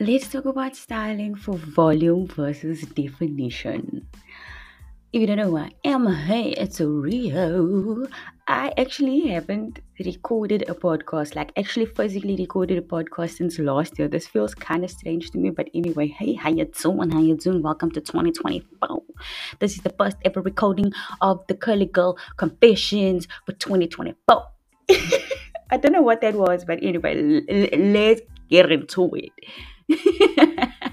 let's talk about styling for volume versus definition. If you don't know I am, hey, it's a Rio. I actually haven't recorded a podcast, like actually physically recorded a podcast since last year. This feels kind of strange to me, but anyway, hey, how you doing? How you doing? Welcome to 2024. This is the first ever recording of the Curly Girl Confessions for 2024. I don't know what that was, but anyway, l- l- let's get into it.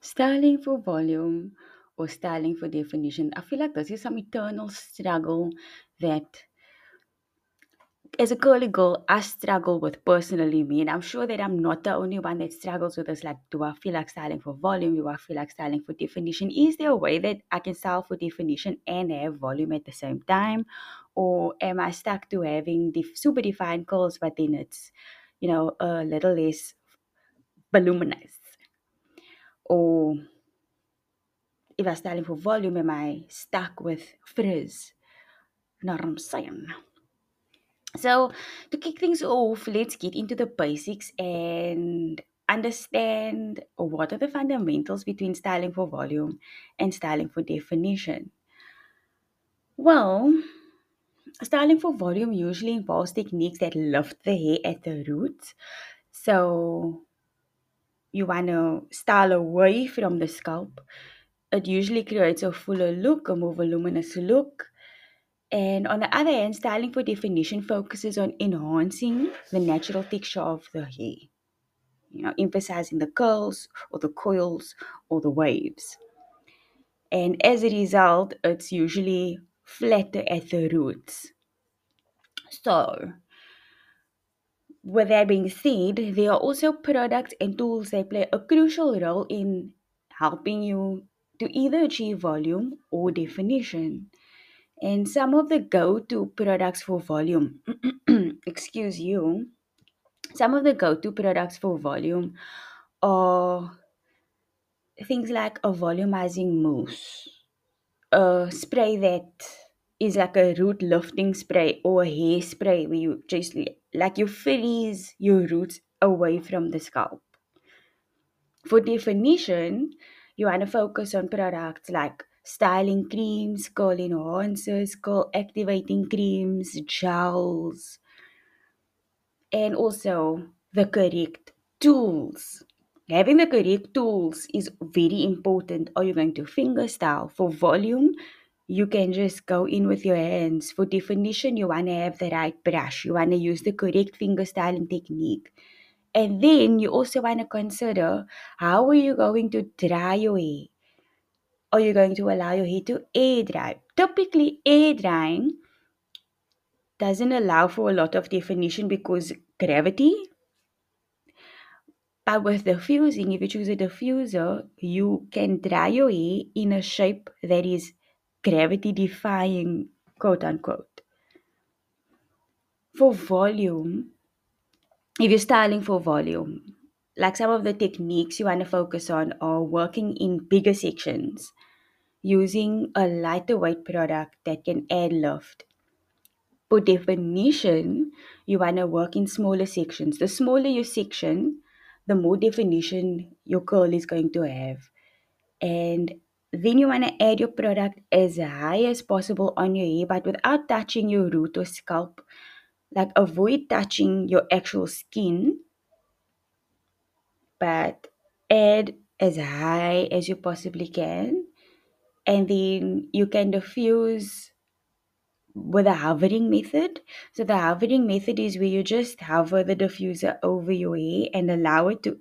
styling for volume or styling for definition. I feel like this is some eternal struggle that as a curly girl, I struggle with personally me, and I'm sure that I'm not the only one that struggles with this. Like, do I feel like styling for volume? Do I feel like styling for definition? Is there a way that I can style for definition and have volume at the same time? Or am I stuck to having def- super defined curls, but then it's, you know, a little less voluminous? Or if I'm styling for volume, am I stuck with frizz? You what I'm saying? So, to kick things off, let's get into the basics and understand what are the fundamentals between styling for volume and styling for definition. Well, styling for volume usually involves techniques that lift the hair at the roots. So, you want to style away from the scalp. It usually creates a fuller look, a more voluminous look. And on the other hand, styling for definition focuses on enhancing the natural texture of the hair, you know, emphasizing the curls or the coils or the waves. And as a result, it's usually flatter at the roots. So, with that being said, there are also products and tools that play a crucial role in helping you to either achieve volume or definition. And some of the go to products for volume, excuse you, some of the go to products for volume are things like a volumizing mousse, a spray that is like a root lifting spray or a hair spray where you just like you freeze your roots away from the scalp. For definition, you want to focus on products like styling creams, curl enhancers, curl activating creams, gels, and also the correct tools. Having the correct tools is very important. Are you going to finger style? For volume, you can just go in with your hands. For definition, you want to have the right brush. You want to use the correct finger styling technique. And then you also want to consider how are you going to dry your hair? Are you going to allow your hair to air dry? Typically, air drying doesn't allow for a lot of definition because gravity. But with diffusing, if you choose a diffuser, you can dry your hair in a shape that is gravity defying, quote unquote. For volume, if you're styling for volume, like some of the techniques you want to focus on are working in bigger sections, using a lighter weight product that can add lift. For definition, you want to work in smaller sections. The smaller your section, the more definition your curl is going to have. And then you want to add your product as high as possible on your hair, but without touching your root or scalp. Like avoid touching your actual skin, but add as high as you possibly can. And then you can diffuse with a hovering method. So the hovering method is where you just hover the diffuser over your hair and allow it to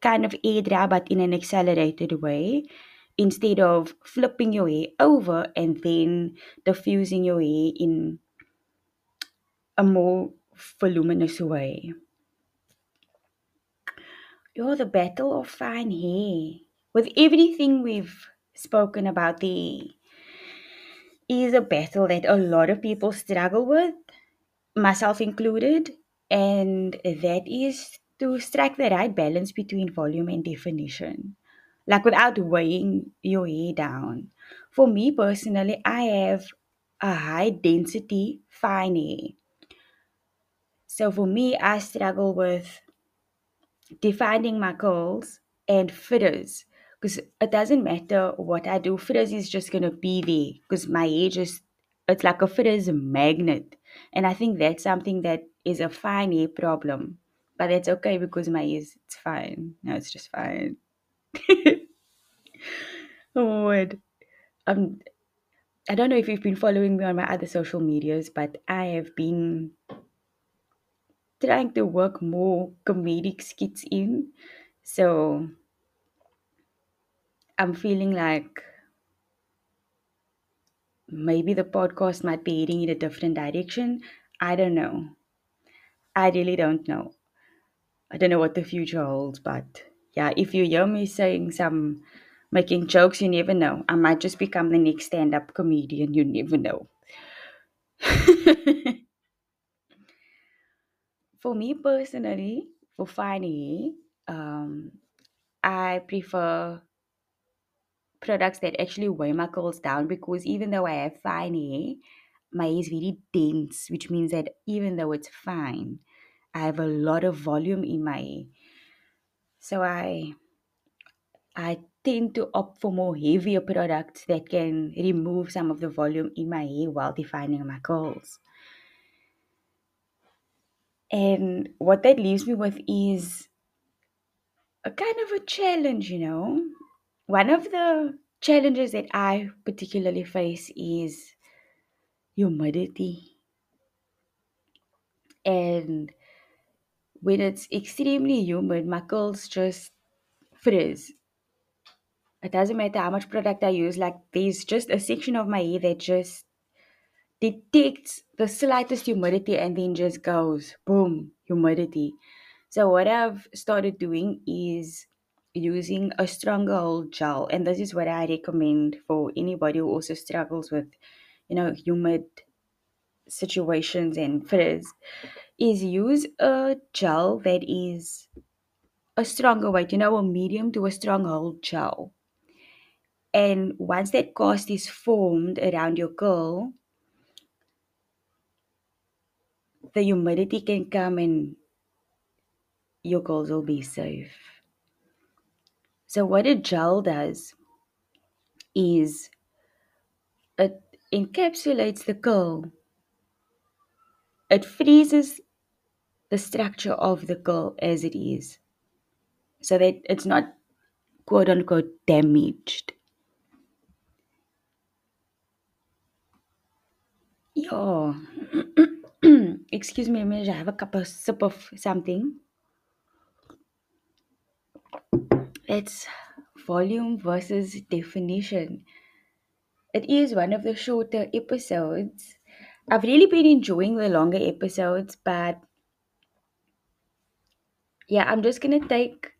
kind of air dry but in an accelerated way instead of flipping your hair over and then diffusing your hair in a more voluminous way. You're the battle of fine hair. With everything we've spoken about, the is a battle that a lot of people struggle with, myself included, and that is to strike the right balance between volume and definition, like without weighing your hair down. For me personally, I have a high density fine hair. So for me, I struggle with defining my goals and fitters because it doesn't matter what I do. Fitters is just gonna be there because my age is it's like a fitters magnet, and I think that's something that is a fine hair problem, but it's okay because my hair is it's fine. No, it's just fine. oh? Um, I don't know if you've been following me on my other social medias, but I have been trying to work more comedic skits in. So I'm feeling like maybe the podcast might be heading in a different direction. I don't know. I really don't know. I don't know what the future holds, but yeah, if you hear me saying some making jokes, you never know. I might just become the next stand up comedian. You never know. for me personally, for finding um, I prefer products that actually weigh my curls down because even though I have fine hair, my hair is very dense, which means that even though it's fine, I have a lot of volume in my hair. So I I tend to opt for more heavier products that can remove some of the volume in my hair while defining my curls. And what that leaves me with is a kind of a challenge, you know. One of the challenges that I particularly face is humidity. And when it's extremely humid, my curls just frizz. It doesn't matter how much product I use, like there's just a section of my hair that just detects the slightest humidity and then just goes boom, humidity. So what I've started doing is using a stronger hold gel, and this is what I recommend for anybody who also struggles with, you know, humid situations and frizz. Is use a gel that is a stronger weight, you know, a medium to a strong hold gel. And once that cast is formed around your curl, the humidity can come and your curls will be safe. So, what a gel does is it encapsulates the curl, it freezes the structure of the curl as it is so that it's not quote unquote damaged. Yeah. Excuse me I have a cup of sip of something. It's volume versus definition. It is one of the shorter episodes. I've really been enjoying the longer episodes, but yeah, I'm just gonna take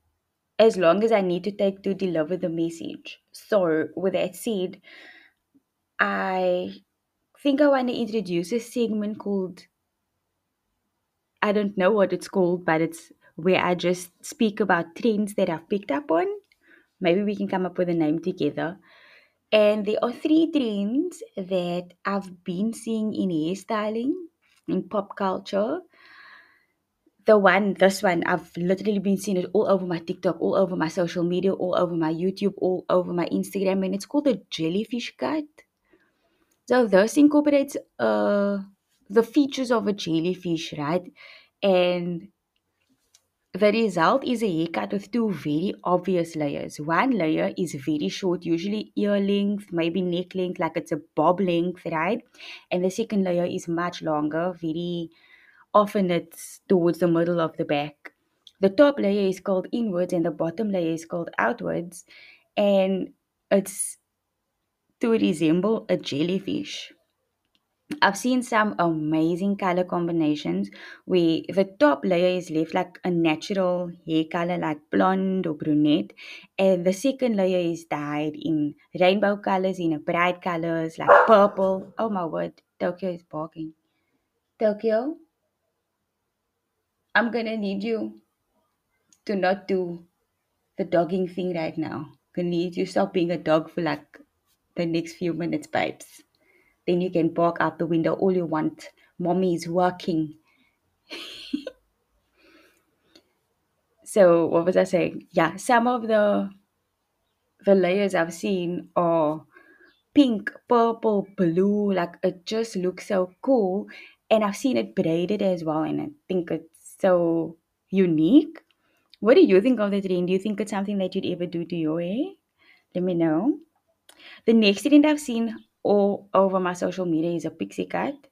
as long as I need to take to deliver the message. So, with that said, I think I want to introduce a segment called I don't know what it's called, but it's where I just speak about trends that I've picked up on. Maybe we can come up with a name together. And there are three trends that I've been seeing in hairstyling, in pop culture. The one, this one, I've literally been seeing it all over my TikTok, all over my social media, all over my YouTube, all over my Instagram, and it's called the jellyfish cut. So this incorporates uh, the features of a jellyfish, right? And the result is a haircut with two very obvious layers. One layer is very short, usually ear length, maybe neck length, like it's a bob length, right? And the second layer is much longer, very often it's towards the middle of the back. The top layer is called inwards and the bottom layer is called outwards. And it's to resemble a jellyfish. I've seen some amazing color combinations where the top layer is left like a natural hair color, like blonde or brunette, and the second layer is dyed in rainbow colors, in a bright colors like purple. Oh my word, Tokyo is barking. Tokyo, I'm gonna need you to not do the dogging thing right now. I need you to stop being a dog for like the next few minutes, babes. Then you can bark out the window all you want. Mommy is working. so what was I saying? Yeah, some of the the layers I've seen are pink, purple, blue. Like it just looks so cool. And I've seen it braided as well, and I think it's so unique. What do you think of the trend? Do you think it's something that you'd ever do to your hair? Let me know. The next trend I've seen all over my social media is a pixie cut.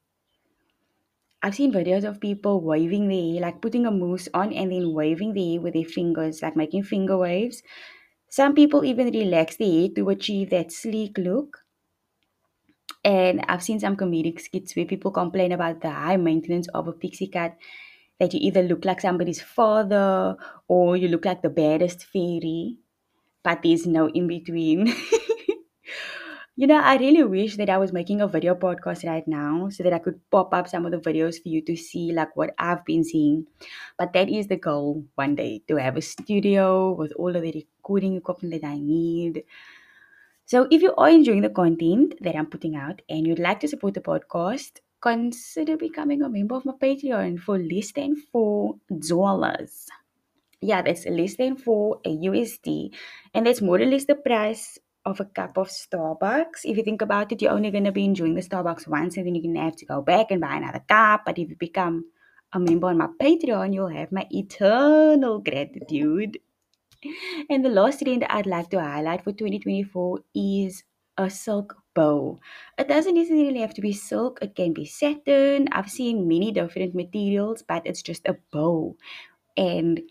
I've seen videos of people waving their hair, like putting a mousse on and then waving their hair with their fingers, like making finger waves. Some people even relax their hair to achieve that sleek look. And I've seen some comedic skits where people complain about the high maintenance of a pixie cut, that you either look like somebody's father or you look like the baddest fairy, but there's no in between. You know, I really wish that I was making a video podcast right now so that I could pop up some of the videos for you to see like what I've been seeing. But that is the goal one day to have a studio with all of the recording equipment that I need. So if you are enjoying the content that I'm putting out and you'd like to support the podcast, consider becoming a member of my Patreon for less than four dollars. Yeah, that's less than four USD, and that's more or less the price of a cup of Starbucks. If you think about it, you're only going to be enjoying the Starbucks once and then you're going to have to go back and buy another cup. But if you become a member on my Patreon, you'll have my eternal gratitude. And the last trend I'd like to highlight for 2024 is a silk bow. It doesn't necessarily have to be silk, it can be satin. I've seen many different materials, but it's just a bow. And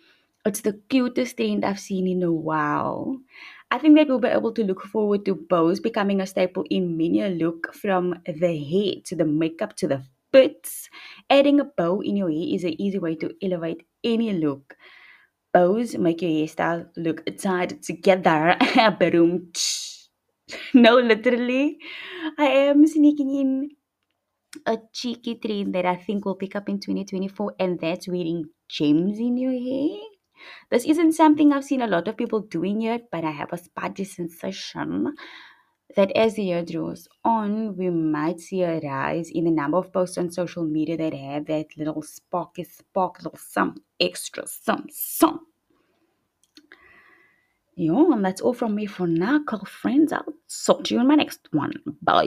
it's the cutest trend I've seen in a while. I think that we'll be able to look forward to bows becoming a staple in many a look from the hair to the makeup to the fits. Adding a bow in your hair is an easy way to elevate any look. Bows make your hairstyle look tied together. No, literally. I am sneaking in a cheeky trend that I think will pick up in 2024, and that's wearing gems in your hair. This isn't something I've seen a lot of people doing yet, but I have a spotty sensation that as the year draws on, we might see a rise in the number of posts on social media that have that little sparky spark, little some extra some some. Yeah, and that's all from me for now, girlfriends. I'll talk to you in my next one. Bye.